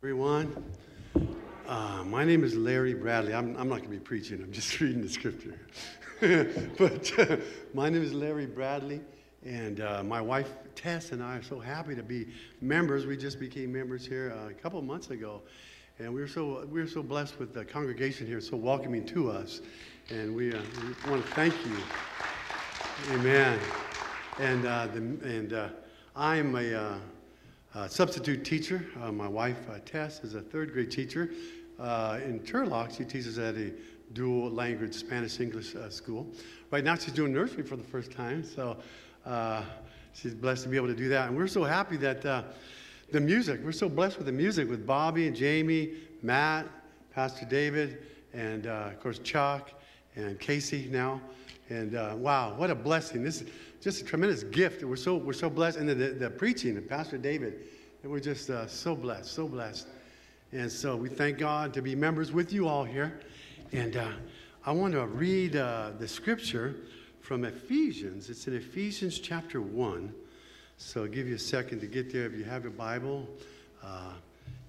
Everyone, uh, my name is Larry Bradley. I'm, I'm not going to be preaching, I'm just reading the scripture. but uh, my name is Larry Bradley, and uh, my wife Tess and I are so happy to be members. We just became members here uh, a couple months ago, and we are so we are so blessed with the congregation here, so welcoming to us, and we, uh, we want to thank you. Amen. And uh, the, and I'm a substitute teacher. my wife Tess is a third grade teacher. in Turlock, she teaches at a dual language Spanish English uh, school. Right now, she's doing nursery for the first time, so uh, she's blessed to be able to do that. And we're so happy that uh, the music, we're so blessed with the music with Bobby and Jamie, Matt, Pastor David, and uh, of course, Chuck and Casey now. And uh, wow, what a blessing. This is just a tremendous gift. We're so, we're so blessed. And the, the, the preaching of Pastor David, we're just uh, so blessed, so blessed. And so we thank God to be members with you all here. And uh, I want to read uh, the scripture from Ephesians. It's in Ephesians chapter 1. So I'll give you a second to get there if you have your Bible. Uh,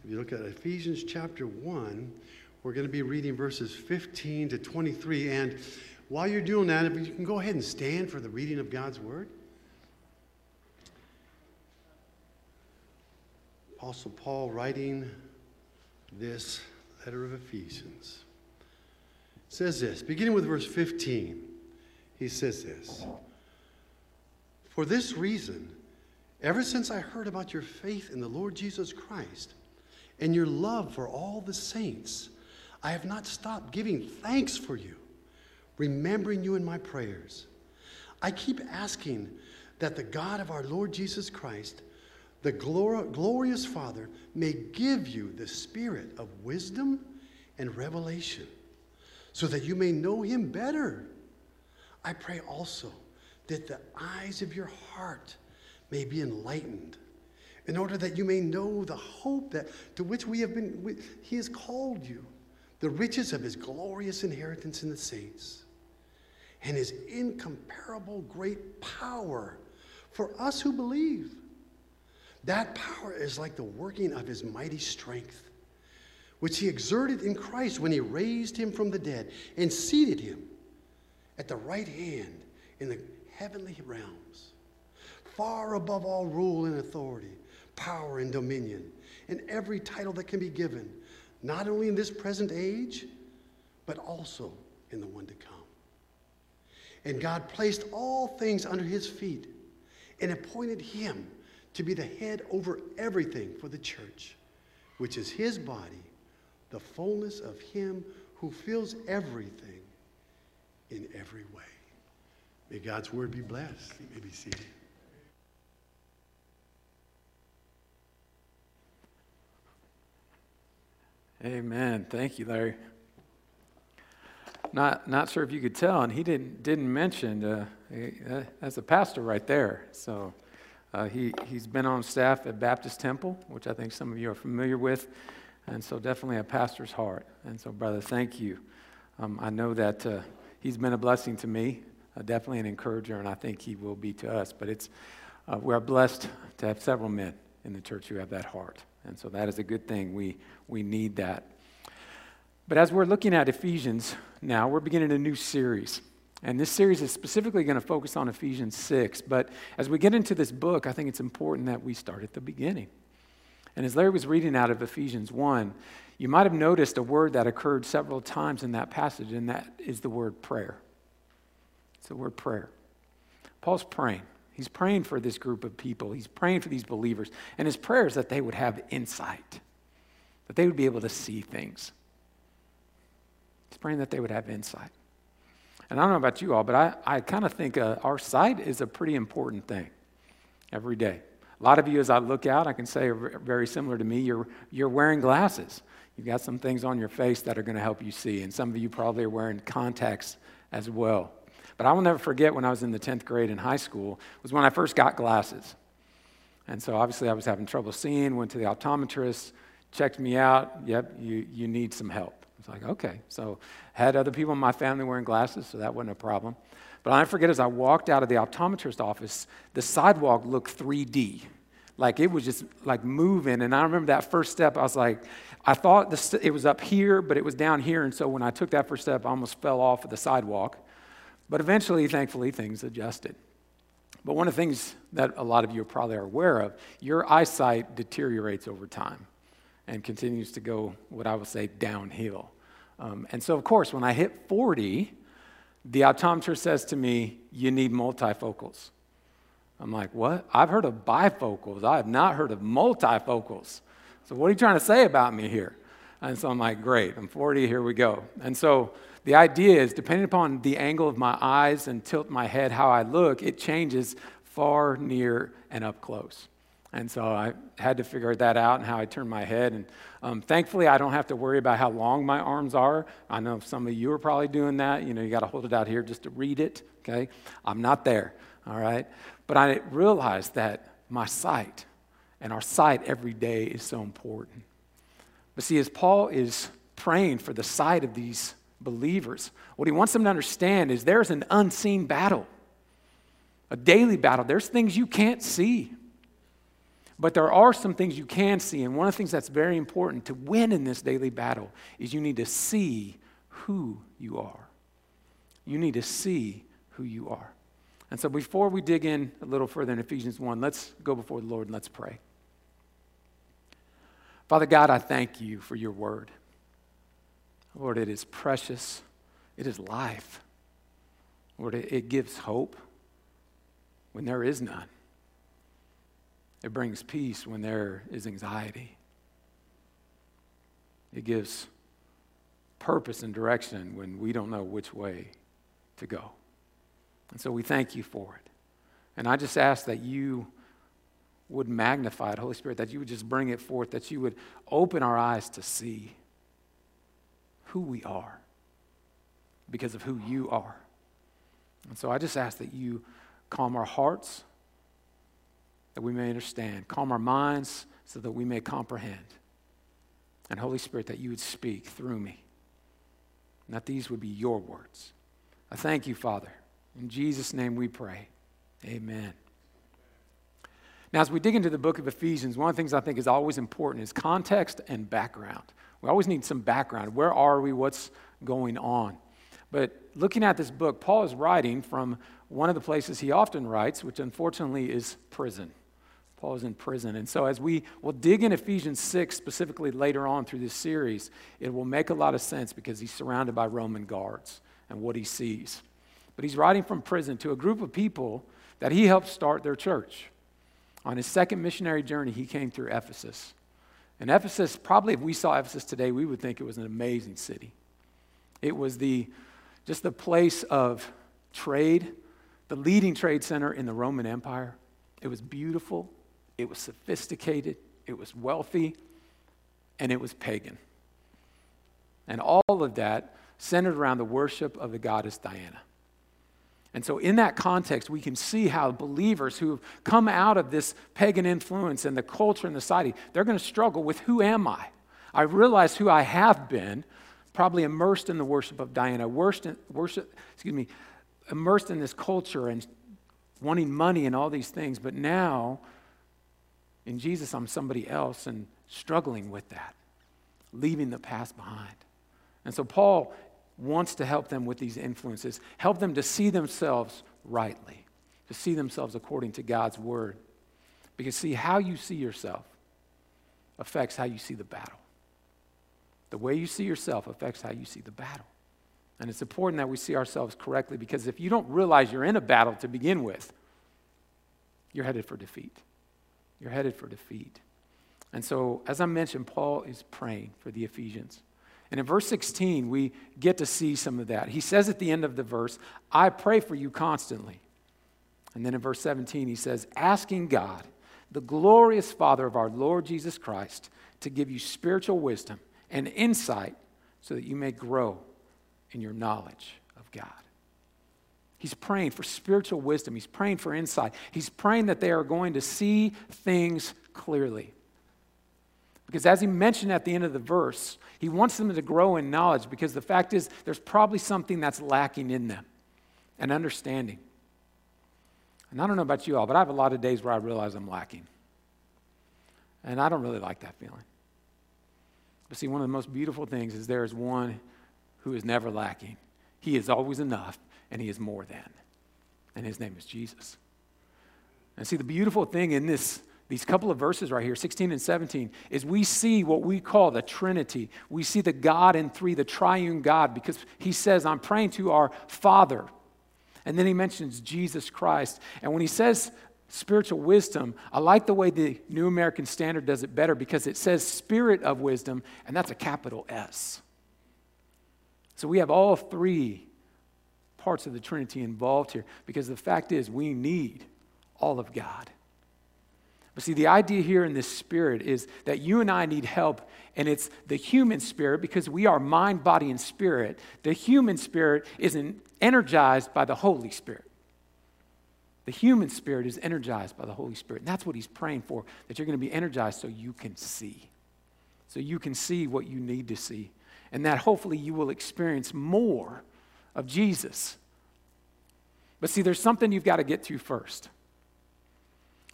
if you look at Ephesians chapter 1, we're going to be reading verses 15 to 23. And while you're doing that, if you can go ahead and stand for the reading of God's word. Apostle Paul writing this letter of Ephesians says this, beginning with verse 15. He says this For this reason, ever since I heard about your faith in the Lord Jesus Christ and your love for all the saints, I have not stopped giving thanks for you, remembering you in my prayers. I keep asking that the God of our Lord Jesus Christ, the glor- glorious Father, may give you the spirit of wisdom and revelation so that you may know him better. I pray also that the eyes of your heart may be enlightened in order that you may know the hope that to which we have been we, he has called you the riches of his glorious inheritance in the saints and his incomparable great power for us who believe that power is like the working of his mighty strength which he exerted in Christ when he raised him from the dead and seated him at the right hand in the heavenly realms, far above all rule and authority, power and dominion, and every title that can be given, not only in this present age, but also in the one to come. And God placed all things under his feet and appointed him to be the head over everything for the church, which is his body the fullness of Him who fills everything in every way. May God's word be blessed. You may be seated. Amen. Thank you, Larry. Not, not sure if you could tell, and he didn't, didn't mention, uh, uh, a pastor right there. So uh, he, he's been on staff at Baptist Temple, which I think some of you are familiar with. And so, definitely a pastor's heart. And so, brother, thank you. Um, I know that uh, he's been a blessing to me, uh, definitely an encourager, and I think he will be to us. But it's, uh, we're blessed to have several men in the church who have that heart. And so, that is a good thing. We, we need that. But as we're looking at Ephesians now, we're beginning a new series. And this series is specifically going to focus on Ephesians 6. But as we get into this book, I think it's important that we start at the beginning. And as Larry was reading out of Ephesians 1, you might have noticed a word that occurred several times in that passage, and that is the word prayer. It's the word prayer. Paul's praying. He's praying for this group of people, he's praying for these believers. And his prayer is that they would have insight, that they would be able to see things. He's praying that they would have insight. And I don't know about you all, but I, I kind of think uh, our sight is a pretty important thing every day. A lot of you, as I look out, I can say are very similar to me. You're, you're wearing glasses. You've got some things on your face that are going to help you see. And some of you probably are wearing contacts as well. But I will never forget when I was in the 10th grade in high school, was when I first got glasses. And so obviously I was having trouble seeing, went to the optometrist, checked me out. Yep, you, you need some help. It's like, okay. So had other people in my family wearing glasses, so that wasn't a problem. But I forget as I walked out of the optometrist office, the sidewalk looked 3D. like it was just like moving. And I remember that first step, I was like, I thought it was up here, but it was down here. And so when I took that first step, I almost fell off of the sidewalk. But eventually, thankfully, things adjusted. But one of the things that a lot of you probably are aware of, your eyesight deteriorates over time and continues to go, what I would say, downhill. Um, and so, of course, when I hit 40, the optometrist says to me, You need multifocals. I'm like, What? I've heard of bifocals. I have not heard of multifocals. So, what are you trying to say about me here? And so I'm like, Great, I'm 40, here we go. And so, the idea is depending upon the angle of my eyes and tilt my head, how I look, it changes far, near, and up close. And so I had to figure that out and how I turn my head. And um, thankfully, I don't have to worry about how long my arms are. I know some of you are probably doing that. You know, you got to hold it out here just to read it, okay? I'm not there, all right? But I realized that my sight and our sight every day is so important. But see, as Paul is praying for the sight of these believers, what he wants them to understand is there's an unseen battle, a daily battle. There's things you can't see. But there are some things you can see. And one of the things that's very important to win in this daily battle is you need to see who you are. You need to see who you are. And so before we dig in a little further in Ephesians 1, let's go before the Lord and let's pray. Father God, I thank you for your word. Lord, it is precious, it is life. Lord, it, gives hope when there is none. It brings peace when there is anxiety. It gives purpose and direction when we don't know which way to go. And so we thank you for it. And I just ask that you would magnify it, Holy Spirit, that you would just bring it forth, that you would open our eyes to see who we are because of who you are. And so I just ask that you calm our hearts that we may understand. Calm our minds so that we may comprehend. And Holy Spirit, that you would speak through me. And that these would be your words. I thank you, Father. In Jesus' name we pray. Amen. Now, as we dig into the book of Ephesians, one of the things I think is always important is context and background. We always need some background. Where are we? What's going on? But looking at this book, Paul is writing from one of the places he often writes, which unfortunately is prison. Paul is in prison. And so, as we will dig in Ephesians 6 specifically later on through this series, it will make a lot of sense because he's surrounded by Roman guards and what he sees. But he's writing from prison to a group of people that he helped start their church. On his second missionary journey, he came through Ephesus. And Ephesus, probably if we saw Ephesus today, we would think it was an amazing city. It was the, just the place of trade, the leading trade center in the Roman Empire. It was beautiful, it was sophisticated, it was wealthy, and it was pagan. And all of that centered around the worship of the goddess Diana. And so, in that context, we can see how believers who have come out of this pagan influence and the culture and the society, they're going to struggle with who am I? I realize who I have been, probably immersed in the worship of Diana, worship, worship, excuse me, immersed in this culture and wanting money and all these things. But now in Jesus, I'm somebody else and struggling with that, leaving the past behind. And so Paul wants to help them with these influences, help them to see themselves rightly, to see themselves according to God's word. Because, see, how you see yourself affects how you see the battle. The way you see yourself affects how you see the battle. And it's important that we see ourselves correctly because if you don't realize you're in a battle to begin with, you're headed for defeat you're headed for defeat. And so, as I mentioned, Paul is praying for the Ephesians. And in verse 16, we get to see some of that. He says at the end of the verse, I pray for you constantly. And then in verse 17, he says, asking God, the glorious Father of our Lord Jesus Christ, to give you spiritual wisdom and insight so that you may grow in your knowledge of God. He's praying for spiritual wisdom. He's praying for insight. He's praying that they are going to see things clearly. Because as he mentioned at the end of the verse, he wants them to grow in knowledge because the fact is, there's probably something that's lacking in them an understanding. And I don't know about you all, but I have a lot of days where I realize I'm lacking. And I don't really like that feeling. But see, one of the most beautiful things is there is one who is never lacking. He is always enough, and he is more than. And his name is Jesus. And see, the beautiful thing in this, these couple of verses right here, 16 and 17, is we see what we call the Trinity. We see the God in three, the triune God, because he says, I'm praying to our Father. And then he mentions Jesus Christ. And when he says spiritual wisdom, I like the way the New American Standard does it better because it says spirit of wisdom, and that's a capital S. So we have all three parts of the Trinity involved here because the fact is we need all of God. But see, the idea here in this spirit is that you and I need help, and it's the human spirit because we are mind, body, and spirit. The human spirit is energized by the Holy Spirit. The human spirit is energized by the Holy Spirit. And that's what he's praying for, that you're going to be energized so you can see. So you can see what you need to see. And that hopefully you will experience more of Jesus. But see, there's something you've got to get through first.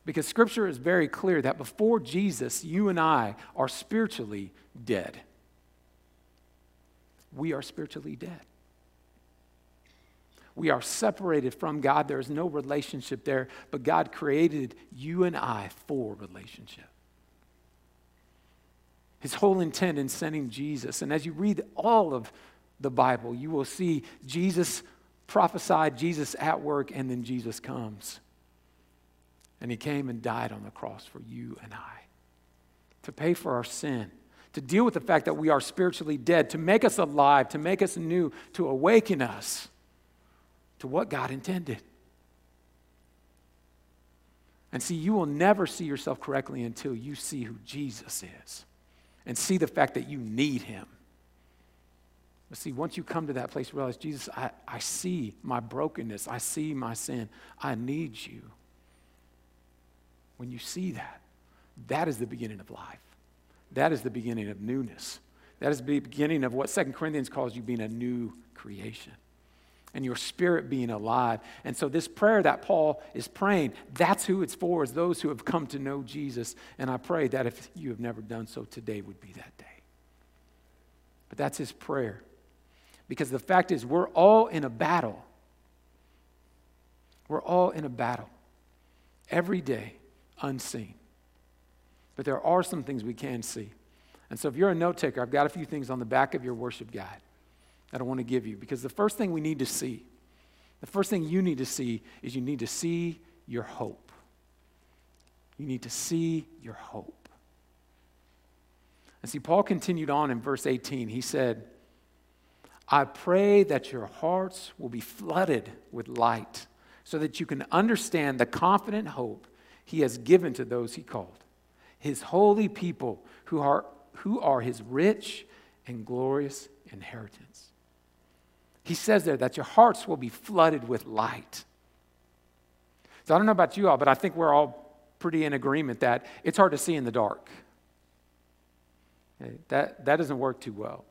Because scripture is very clear that before Jesus, you and I are spiritually dead. We are spiritually dead. We are separated from God. There is no relationship there, but God created you and I for relationship. His whole intent in sending Jesus. And as you read all of the Bible, you will see Jesus prophesied, Jesus at work, and then Jesus comes. And he came and died on the cross for you and I to pay for our sin, to deal with the fact that we are spiritually dead, to make us alive, to make us new, to awaken us to what God intended. And see, you will never see yourself correctly until you see who Jesus is and see the fact that you need him. But see, once you come to that place, realize, Jesus, I, I see my brokenness. I see my sin. I need you. When you see that, that is the beginning of life. That is the beginning of newness. That is the beginning of what Second Corinthians calls you being a new creation and your spirit being alive. And so, this prayer that Paul is praying, that's who it's for, is those who have come to know Jesus. And I pray that if you have never done so, today would be that day. But that's his prayer. Because the fact is, we're all in a battle. We're all in a battle every day, unseen. But there are some things we can see. And so, if you're a note taker, I've got a few things on the back of your worship guide that I want to give you. Because the first thing we need to see, the first thing you need to see is you need to see your hope. You need to see your hope. And see, Paul continued on in verse 18. He said, I pray that your hearts will be flooded with light so that you can understand the confident hope he has given to those he called, his holy people who are, who are his rich and glorious inheritance. He says there that your hearts will be flooded with light. So I don't know about you all, but I think we're all pretty in agreement that it's hard to see in the dark. That, that doesn't work too well.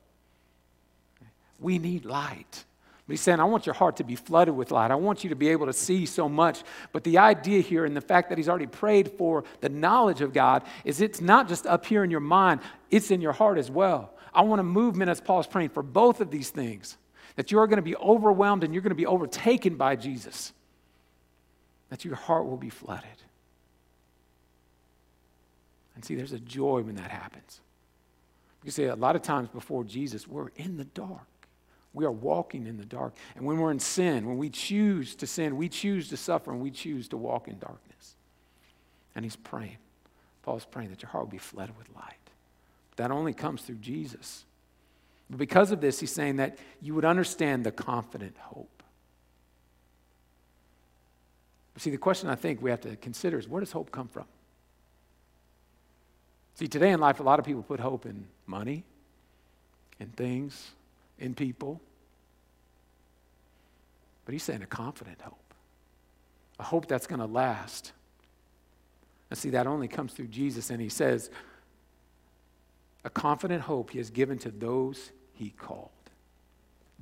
We need light. But he's saying, I want your heart to be flooded with light. I want you to be able to see so much. But the idea here, and the fact that he's already prayed for the knowledge of God, is it's not just up here in your mind, it's in your heart as well. I want a movement, as Paul's praying, for both of these things that you are going to be overwhelmed and you're going to be overtaken by Jesus, that your heart will be flooded. And see, there's a joy when that happens. You see, a lot of times before Jesus, we're in the dark. We are walking in the dark. And when we're in sin, when we choose to sin, we choose to suffer and we choose to walk in darkness. And he's praying. Paul's praying that your heart will be flooded with light. That only comes through Jesus. But because of this, he's saying that you would understand the confident hope. See, the question I think we have to consider is where does hope come from? See, today in life, a lot of people put hope in money, in things, in people. But he's saying a confident hope, a hope that's going to last. And see, that only comes through Jesus. And he says, a confident hope he has given to those he called.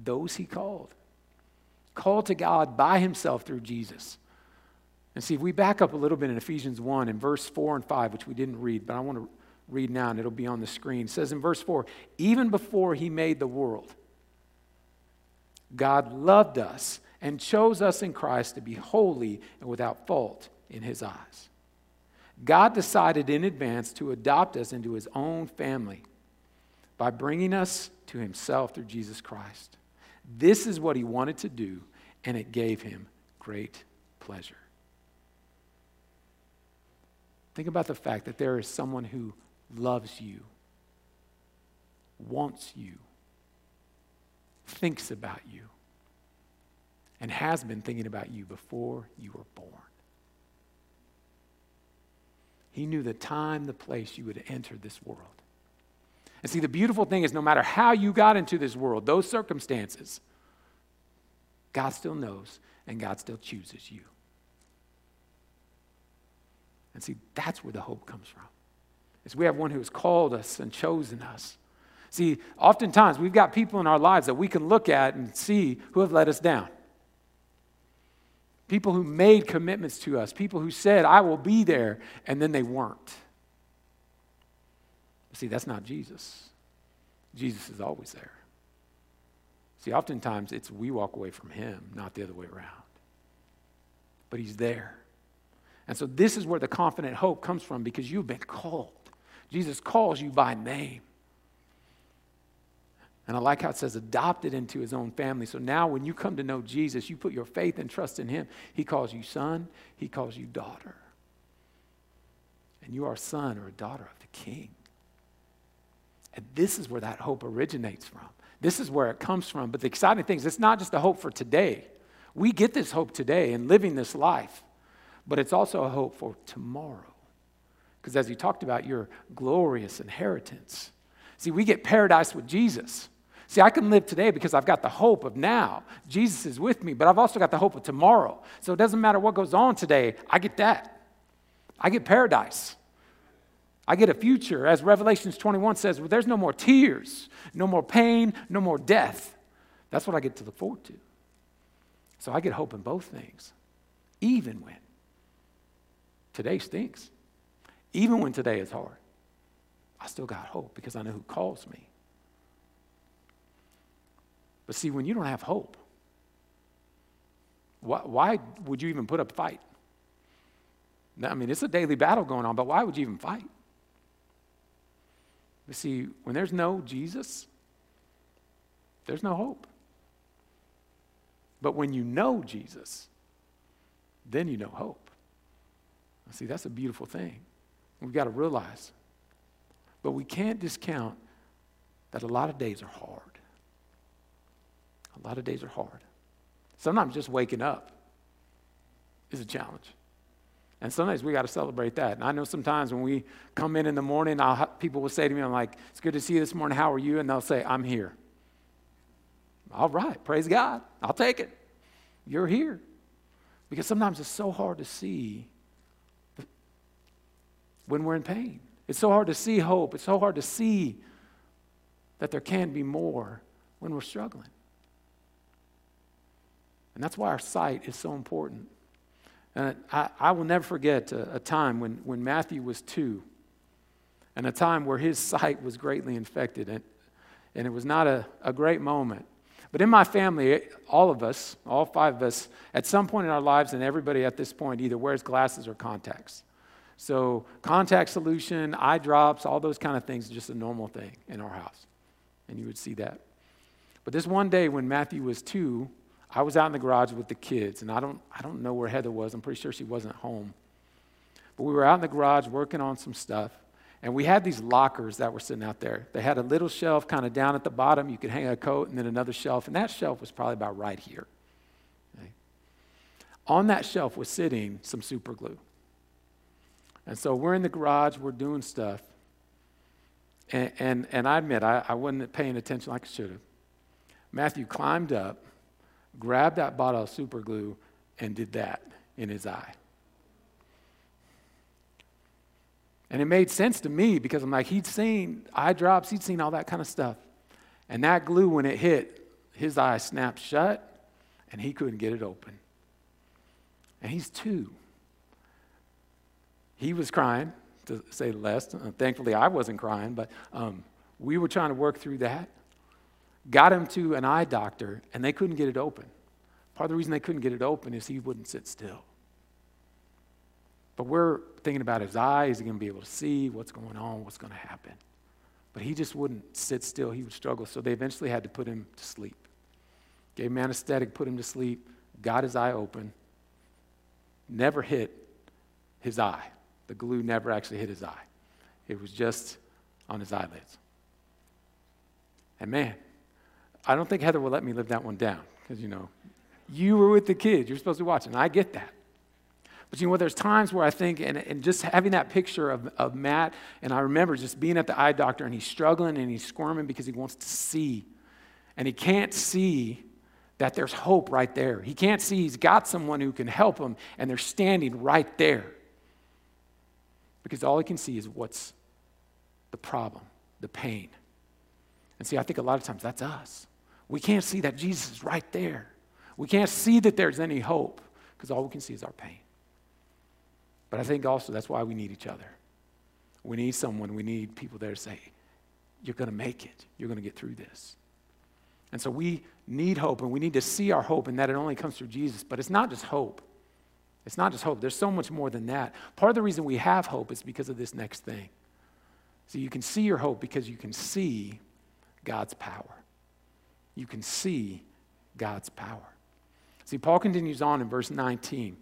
Those he called. Called to God by himself through Jesus. And see, if we back up a little bit in Ephesians 1 in verse 4 and 5, which we didn't read, but I want to read now and it'll be on the screen. It says in verse 4 even before he made the world, God loved us and chose us in Christ to be holy and without fault in his eyes. God decided in advance to adopt us into his own family by bringing us to himself through Jesus Christ. This is what he wanted to do, and it gave him great pleasure. Think about the fact that there is someone who loves you, wants you, thinks about you, and has been thinking about you before you were born. He knew the time, the place you would enter this world. And see, the beautiful thing is no matter how you got into this world, those circumstances, God still knows and God still chooses you. And see, that's where the hope comes from. Is we have one who has called us and chosen us. See, oftentimes we've got people in our lives that we can look at and see who have let us down. People who made commitments to us, people who said, I will be there, and then they weren't. See, that's not Jesus. Jesus is always there. See, oftentimes it's we walk away from him, not the other way around. But he's there. And so this is where the confident hope comes from because you've been called. Jesus calls you by name. And I like how it says adopted into his own family. So now when you come to know Jesus, you put your faith and trust in him. He calls you son, he calls you daughter. And you are a son or a daughter of the king. And this is where that hope originates from. This is where it comes from. But the exciting thing is, it's not just a hope for today. We get this hope today in living this life, but it's also a hope for tomorrow. Because as you talked about, your glorious inheritance. See, we get paradise with Jesus. See, I can live today because I've got the hope of now. Jesus is with me, but I've also got the hope of tomorrow. So it doesn't matter what goes on today, I get that. I get paradise. I get a future, as Revelations 21 says, well, there's no more tears, no more pain, no more death. That's what I get to look forward to. So I get hope in both things, even when today stinks, even when today is hard. I still got hope because I know who calls me. But see, when you don't have hope, why, why would you even put up a fight? I mean, it's a daily battle going on, but why would you even fight? But see, when there's no Jesus, there's no hope. But when you know Jesus, then you know hope. See, that's a beautiful thing. We've got to realize. But we can't discount that a lot of days are hard. A lot of days are hard. Sometimes just waking up is a challenge. And sometimes we got to celebrate that. And I know sometimes when we come in in the morning, I'll, people will say to me, I'm like, it's good to see you this morning. How are you? And they'll say, I'm here. All right, praise God. I'll take it. You're here. Because sometimes it's so hard to see when we're in pain. It's so hard to see hope. It's so hard to see that there can be more when we're struggling. And that's why our sight is so important. And I, I will never forget a, a, time when, when Matthew was two, and a time where his sight was greatly infected. And, and it was not a, a great moment. But in my family, all of us, all five of us, at some point in our lives, and everybody at this point either wears glasses or contacts. So, contact solution, eye drops, all those kind of things, just a normal thing in our house. And you would see that. But this one day when Matthew was two, I was out in the garage with the kids, and I don't, I don't know where Heather was. I'm pretty sure she wasn't home. But we were out in the garage working on some stuff, and we had these lockers that were sitting out there. They had a little shelf kind of down at the bottom. You could hang a coat, and then another shelf, and that shelf was probably about right here. Okay. On that shelf was sitting some super glue. And so we're in the garage, we're doing stuff. And, and, and I admit, I, I wasn't paying attention like I should have. Matthew climbed up grabbed that bottle of super glue and did that in his eye. And it made sense to me because I'm like, he'd seen eye drops, he'd seen all that kind of stuff. And that glue, when it hit, his eye snapped shut and he couldn't get it open. And he's two. he was crying, to say the least. thankfully, I wasn't crying, but um, we were trying to work through that. Got him to an eye doctor, and they couldn't get it open. Part of the reason they couldn't get it open is he wouldn't sit still. But we're thinking about his eye. Is he going to be able to see what's going on, what's going to happen? But he just wouldn't sit still. He would struggle. So they eventually had to put him to sleep. Gave him anesthetic, put him to sleep, got his eye open, never hit his eye. The glue never actually hit his eye, it was just on his eyelids. And man, I don't think Heather will let me live that one down because, you know, you were with the kids. You're supposed to be watching. I get that. But you know what? There's times where I think, and, and just having that picture of, of Matt, and I remember just being at the eye doctor and he's struggling and he's squirming because he wants to see. And he can't see that there's hope right there. He can't see he's got someone who can help him, and they're standing right there. Because all he can see is what's the problem, the pain. And see, I think a lot of times that's us. We can't see that Jesus is right there. We can't see that there's any hope because all we can see is our pain. But I think also that's why we need each other. We need someone, we need people there to say, You're going to make it, you're going to get through this. And so we need hope and we need to see our hope and that it only comes through Jesus. But it's not just hope. It's not just hope. There's so much more than that. Part of the reason we have hope is because of this next thing. So you can see your hope because you can see God's power. You can see God's power. See, Paul continues on in verse 19.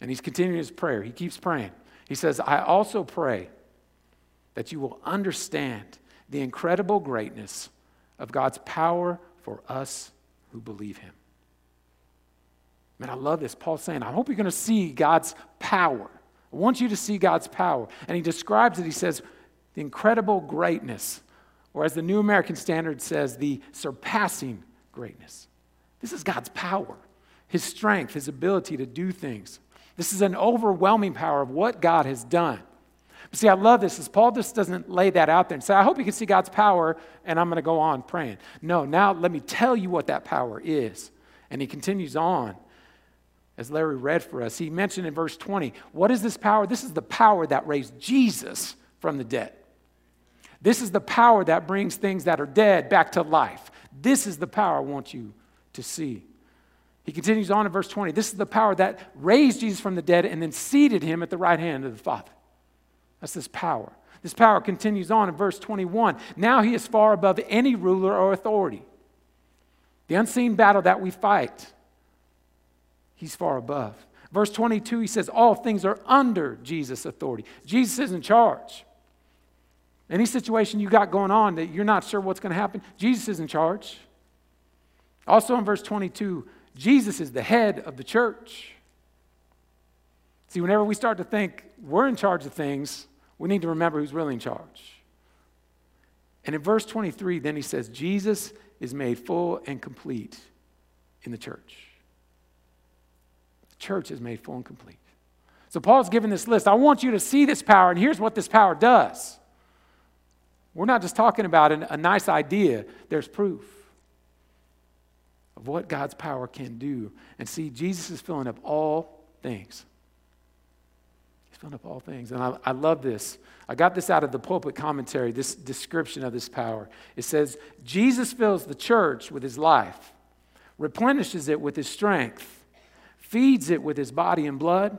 And he's continuing his prayer. He keeps praying. He says, I also pray that you will understand the incredible greatness of God's power for us who believe him. Man, I love this. Paul's saying, I hope you're going to see God's power. I want you to see God's power. And he describes it, he says, the incredible greatness, or as the New American Standard says, the surpassing greatness. This is God's power, his strength, his ability to do things. This is an overwhelming power of what God has done. But see, I love this, is Paul just doesn't lay that out there and say, I hope you can see God's power, and I'm going to go on praying. No, now let me tell you what that power is. And he continues on, as Larry read for us. He mentioned in verse 20, what is this power? This is the power that raised Jesus from the dead. This is the power that brings things that are dead back to life. This is the power I want you to see. He continues on in verse 20. This is the power that raised Jesus from the dead and then seated him at the right hand of the Father. That's this power. This power continues on in verse 21. Now he is far above any ruler or authority. The unseen battle that we fight, he's far above. Verse 22, he says, All things are under Jesus' authority. Jesus is in charge. Any situation you got going on that you're not sure what's going to happen, Jesus is in charge. Also in verse 22, Jesus is the head of the church. See, whenever we start to think we're in charge of things, we need to remember who's really in charge. And in verse 23, then he says, Jesus is made full and complete in the church. The church is made full and complete. So Paul's given this list. I want you to see this power, and here's what this power does. We're not just talking about an, a nice idea, there's proof of what God's power can do. And see, Jesus is filling up all things. He's filling up all things. And I, I love this. I got this out of the pulpit commentary, this description of this power. It says, Jesus fills the church with his life, replenishes it with his strength, feeds it with his body and blood,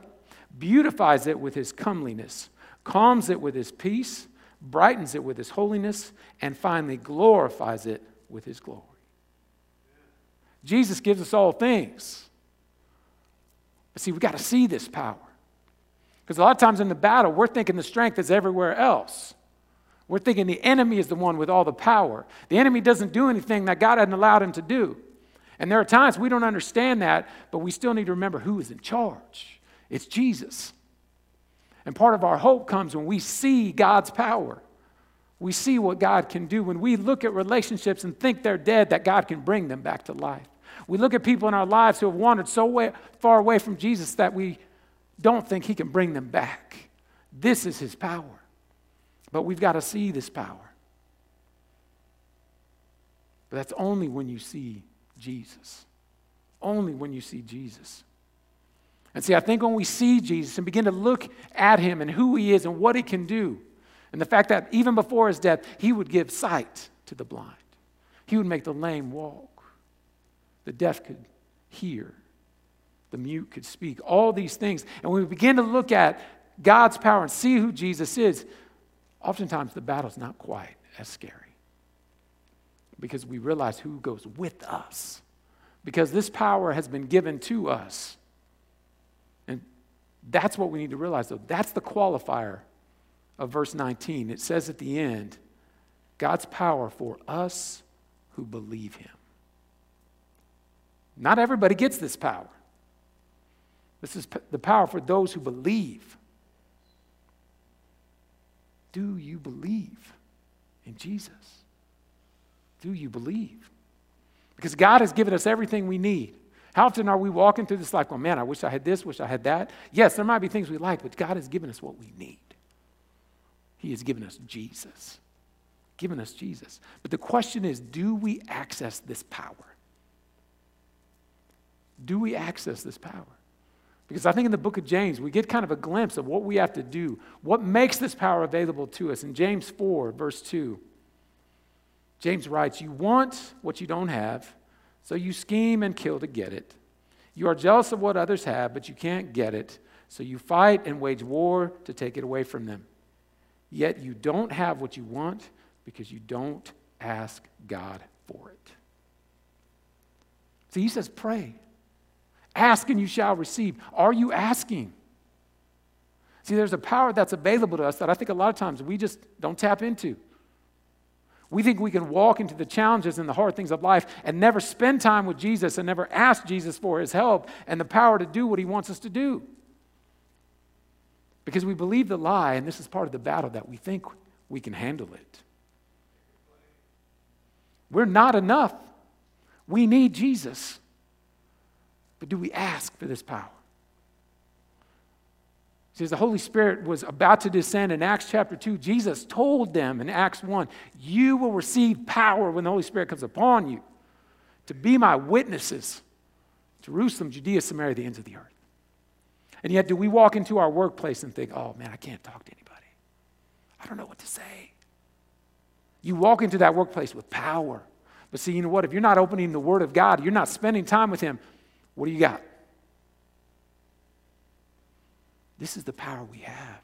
beautifies it with his comeliness, calms it with his peace, brightens it with his holiness, and finally glorifies it with his glory. Jesus gives us all things. But see, we've got to see this power. Because a lot of times in the battle, we're thinking the strength is everywhere else. We're thinking the enemy is the one with all the power. The enemy doesn't do anything that God hadn't allowed him to do. And there are times we don't understand that, but we still need to remember who is in charge. It's Jesus. And part of our hope comes when we see God's power we see what God can do. When we look at relationships and think they're dead, that God can bring them back to life. We look at people in our lives who have wandered so way, far away from Jesus that we don't think He can bring them back. This is His power. But we've got to see this power. But that's only when you see Jesus. Only when you see Jesus. And see, I think when we see Jesus and begin to look at him and who he is and what he can do, and the fact that even before his death, he would give sight to the blind, he would make the lame walk, the deaf could hear, the mute could speak, all these things. And when we begin to look at God's power and see who Jesus is, oftentimes the battle's not quite as scary because we realize who goes with us. Because this power has been given to us. That's what we need to realize, though. That's the qualifier of verse 19. It says at the end, God's power for us who believe Him. Not everybody gets this power. This is the power for those who believe. Do you believe in Jesus? Do you believe? Because God has given us everything we need. How often are we walking through this life going, man, I wish I had this, wish I had that? Yes, there might be things we like, but God has given us what we need. He has given us Jesus. Given us Jesus. But the question is do we access this power? Do we access this power? Because I think in the book of James, we get kind of a glimpse of what we have to do, what makes this power available to us. In James 4, verse 2, James writes, You want what you don't have, so you scheme and kill to get it. You are jealous of what others have, but you can't get it, so you fight and wage war to take it away from them. Yet you don't have what you want because you don't ask God for it. So he says, Pray. Ask and you shall receive. Are you asking? See, there's a power that's available to us that I think a lot of times we just don't tap into. We think we can walk into the challenges and the hard things of life and never spend time with Jesus and never ask Jesus for his help and the power to do what he wants us to do. Because we believe the lie, and this is part of the battle, that we think we can handle it. We're not enough. We need Jesus. But do we ask for this power? See, as the Holy Spirit was about to descend in Acts chapter 2, Jesus told them in Acts 1 You will receive power when the Holy Spirit comes upon you to be my witnesses. Jerusalem, Judea, Samaria, the ends of the earth. And yet, do we walk into our workplace and think, oh man, I can't talk to anybody? I don't know what to say. You walk into that workplace with power. But see, you know what? If you're not opening the Word of God, you're not spending time with Him, what do you got? This is the power we have.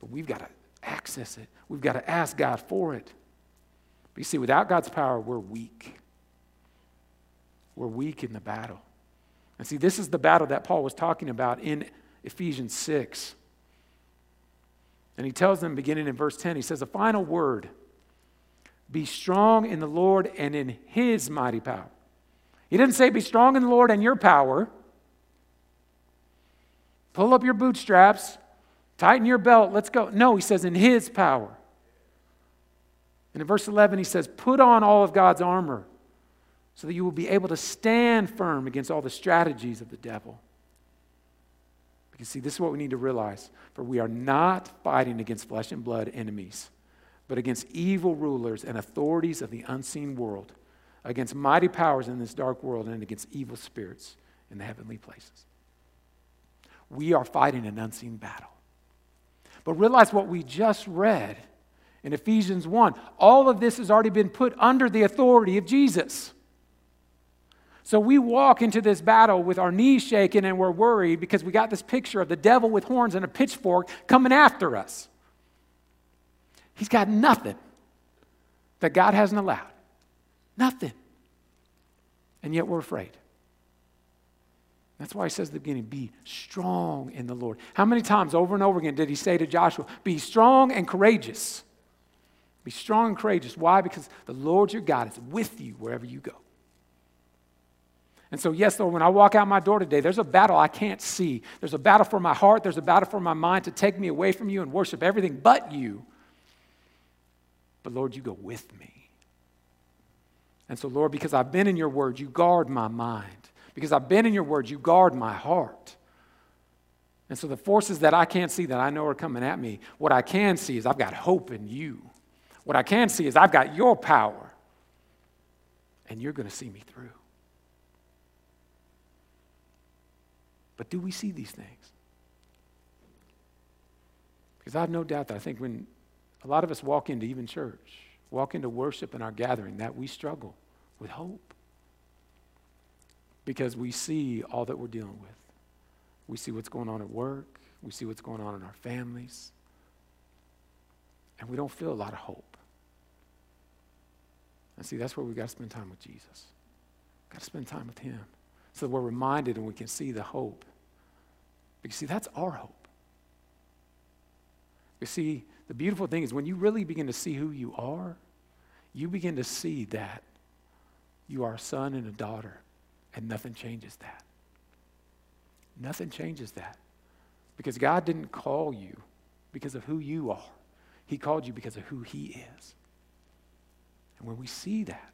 But we've got to access it. We've got to ask God for it. But you see, without God's power, we're weak. We're weak in the battle. And see, this is the battle that Paul was talking about in Ephesians 6. And he tells them, beginning in verse 10, he says, A final word be strong in the Lord and in his mighty power. He didn't say, Be strong in the Lord and your power. Pull up your bootstraps, tighten your belt, let's go. No, he says, In His power. And in verse 11, he says, Put on all of God's armor so that you will be able to stand firm against all the strategies of the devil. Because, see, this is what we need to realize. For we are not fighting against flesh and blood enemies, but against evil rulers and authorities of the unseen world against mighty powers in this dark world and against evil spirits in the heavenly places. We are fighting an unseen battle. But realize what we just read in Ephesians 1. All of this has already been put under the authority of Jesus. So we walk into this battle with our knees shaking and we're worried because we got this picture of the devil with horns and a pitchfork coming after us. He's got nothing that God hasn't allowed. Nothing. And yet we're afraid. That's why he says at the beginning, be strong in the Lord. How many times over and over again did he say to Joshua, be strong and courageous? Be strong and courageous. Why? Because the Lord your God is with you wherever you go. And so, yes, Lord, when I walk out my door today, there's a battle I can't see. There's a battle for my heart, there's a battle for my mind to take me away from you and worship everything but you. But Lord, you go with me. And so, Lord, because I've been in your word, you guard my mind. Because I've been in your word, you guard my heart. And so, the forces that I can't see that I know are coming at me, what I can see is I've got hope in you. What I can see is I've got your power, and you're going to see me through. But do we see these things? Because I have no doubt that I think when a lot of us walk into even church, walk into worship in our gathering, that we struggle with hope. Because we see all that we're dealing with. We see what's going on at work, we see what's going on in our families, and we don't feel a lot of hope. And see, that's where we've got to spend time with Jesus. Got to spend time with Him. So that we're reminded and we can see the hope. Because, see, that's our hope. You see, the beautiful thing is when you really begin to see who you are, you begin to see that you are a son and a daughter, and nothing changes that. Nothing changes that. Because God didn't call you because of who you are, He called you because of who He is. And when we see that,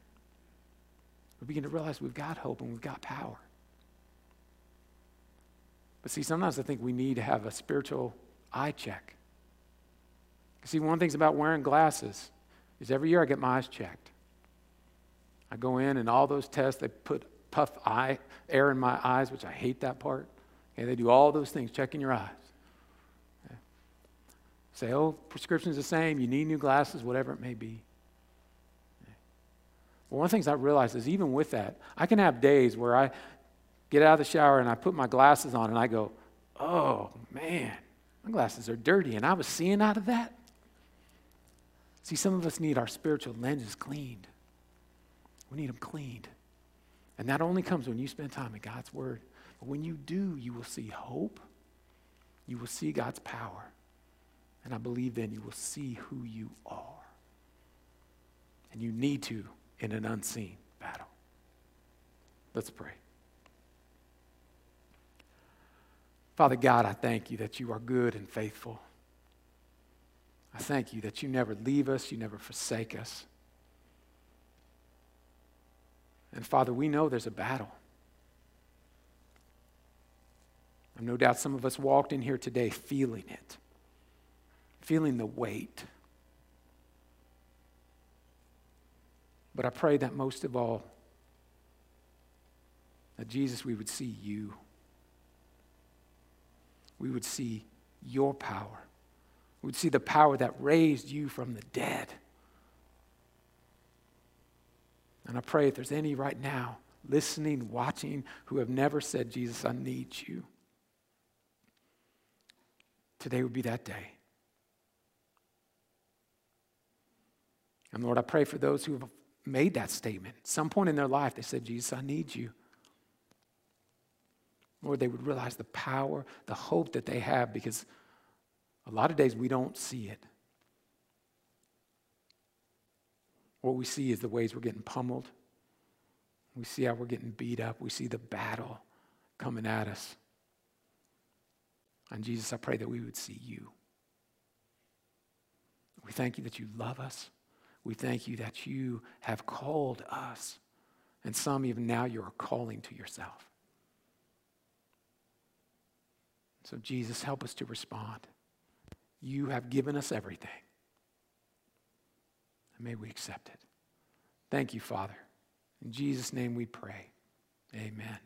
we begin to realize we've got hope and we've got power. But see, sometimes I think we need to have a spiritual eye check. See, one of the things about wearing glasses is every year I get my eyes checked. I go in and all those tests, they put puff eye air in my eyes, which I hate that part. Okay, they do all those things, checking your eyes. Okay. Say, oh, prescription's the same, you need new glasses, whatever it may be. Okay. Well, one of the things I realized is even with that, I can have days where I get out of the shower and I put my glasses on and I go, oh man, my glasses are dirty. And I was seeing out of that. See, some of us need our spiritual lenses cleaned. We need them cleaned. And that only comes when you spend time in God's Word. But when you do, you will see hope. You will see God's power. And I believe then you will see who you are. And you need to in an unseen battle. Let's pray. Father God, I thank you that you are good and faithful. I thank you that you never leave us, you never forsake us. And Father, we know there's a battle. I've no doubt some of us walked in here today feeling it, feeling the weight. But I pray that most of all, that Jesus, we would see you we would see your power. We would see the power that raised you from the dead. And I pray if there's any right now listening, watching, who have never said, Jesus, I need you, today would be that day. And Lord, I pray for those who have made that statement. At some point in their life, they said, Jesus, I need you. Lord, they would realize the power, the hope that they have because a lot of days we don't see it. What we see is the ways we're getting pummeled. We see how we're getting beat up. We see the battle coming at us. And Jesus, I pray that we would see you. We thank you that you love us. We thank you that you have called us. And some even now you're calling to yourself. So, Jesus, help us to respond. You have given us everything. May we accept it. Thank you, Father. In Jesus' name we pray. Amen.